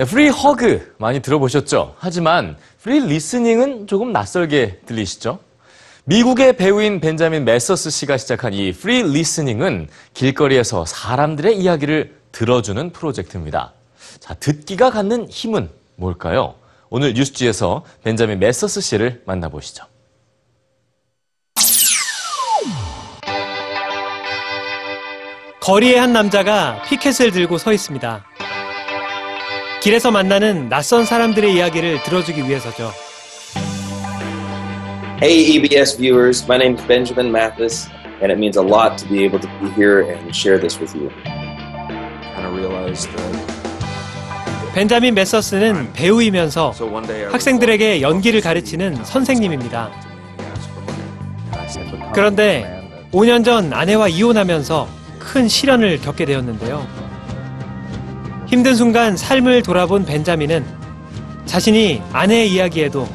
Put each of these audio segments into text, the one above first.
네, 프리 허그 많이 들어보셨죠? 하지만 프리 리스닝은 조금 낯설게 들리시죠? 미국의 배우인 벤자민 메서스 씨가 시작한 이 프리 리스닝은 길거리에서 사람들의 이야기를 들어주는 프로젝트입니다. 자, 듣기가 갖는 힘은 뭘까요? 오늘 뉴스지에서 벤자민 메서스 씨를 만나보시죠. 거리의 한 남자가 피켓을 들고 서 있습니다. 길에서 만나는 낯선 사람들의 이야기를 들어주기 위해서죠. Hey, EBS viewers, my name is Benjamin Mathis, and it means a lot to be able to be here and share this with you. kind of realized that. 벤자민 메서스는 배우이면서 So one day I 학생들에게 연기를 가르치는 선생님입니다. 그런데 5년 전 아내와 이혼하면서 큰 시련을 겪게 되었는데요. 힘든 순간 삶을 돌아본 벤자민은 자신이 아내의 이야기에도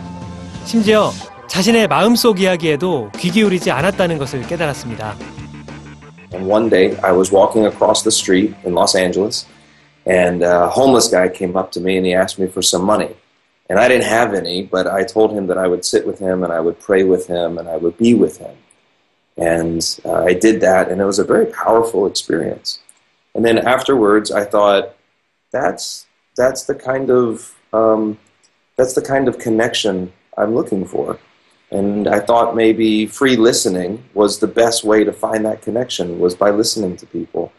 심지어 자신의 마음속 이야기에도 귀 기울이지 않았다는 것을 깨달았습니다. And one day I was walking across the street in Los Angeles, and a homeless guy came up to me and he asked me for some money. And I didn't have any, but I told him that I would sit with him and I would pray with him and I would be with him. And uh, I did that, and it was a very powerful experience. And then afterwards, I thought, that's that's the kind of um, that's the kind of connection I'm looking for. And I thought maybe free listening was the best way to find that connection was by listening to people.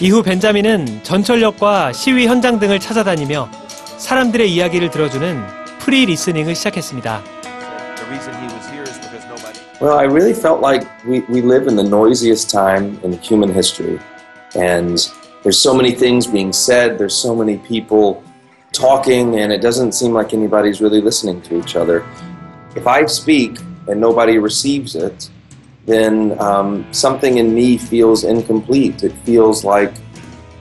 이후 벤자민은 전철역과 시위 현장 등을 찾아다니며 사람들의 이야기를 들어주는 프리 리스닝을 시작했습니다. The reason he was here is because nobody. Well, I really felt like we, we live in the noisiest time in human history. And there's so many things being said, there's so many people talking, and it doesn't seem like anybody's really listening to each other. If I speak and nobody receives it, then um, something in me feels incomplete. It feels like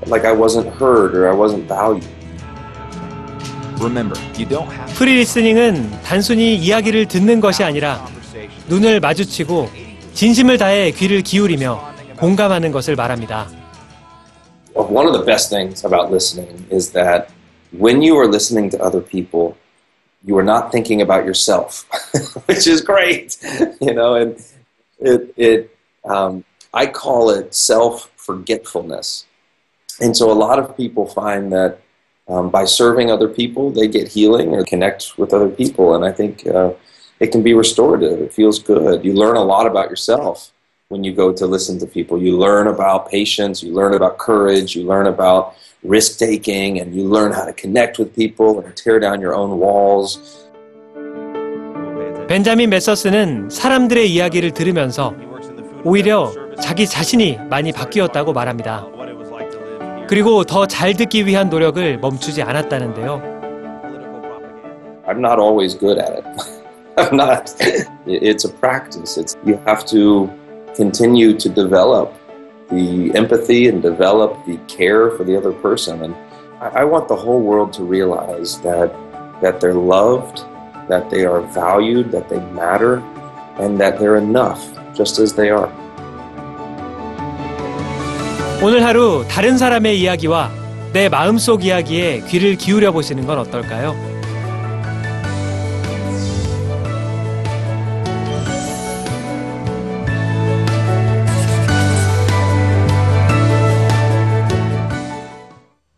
like I wasn't heard or I wasn't valued. Remember, you don't have to 프리 리스닝은 단순히 이야기를 듣는 것이 아니라 conversation. 눈을 마주치고 진심을 다해 귀를 기울이며 공감하는 것을 말합니다. One of the best things about listening is that when you are listening to other people, you are not thinking about yourself, which is great, you know. And it it um, I call it self forgetfulness, and so a lot of people find that um, by serving other people, they get healing or connect with other people, and I think uh, it can be restorative. It feels good. You learn a lot about yourself when you go to listen to people. You learn about patience, you learn about courage, you learn about risk taking, and you learn how to connect with people and tear down your own walls. 벤자민 메서스는 사람들의 이야기를 들으면서 오히려 자기 자신이 많이 바뀌었다고 말합니다. 그리고 더 잘 듣기 위한 노력을 멈추지 않았다는데요. I'm not always good at it. I'm not. It's a practice. It's you have to continue to develop the empathy and develop the care for the other person. And I, I want the whole world to realize that that they're loved, that they are valued, that they matter, and that they're enough just as they are. 오늘 하루 다른 사람의 이야기와 내 마음속 이야기에 귀를 기울여 보시는 건 어떨까요?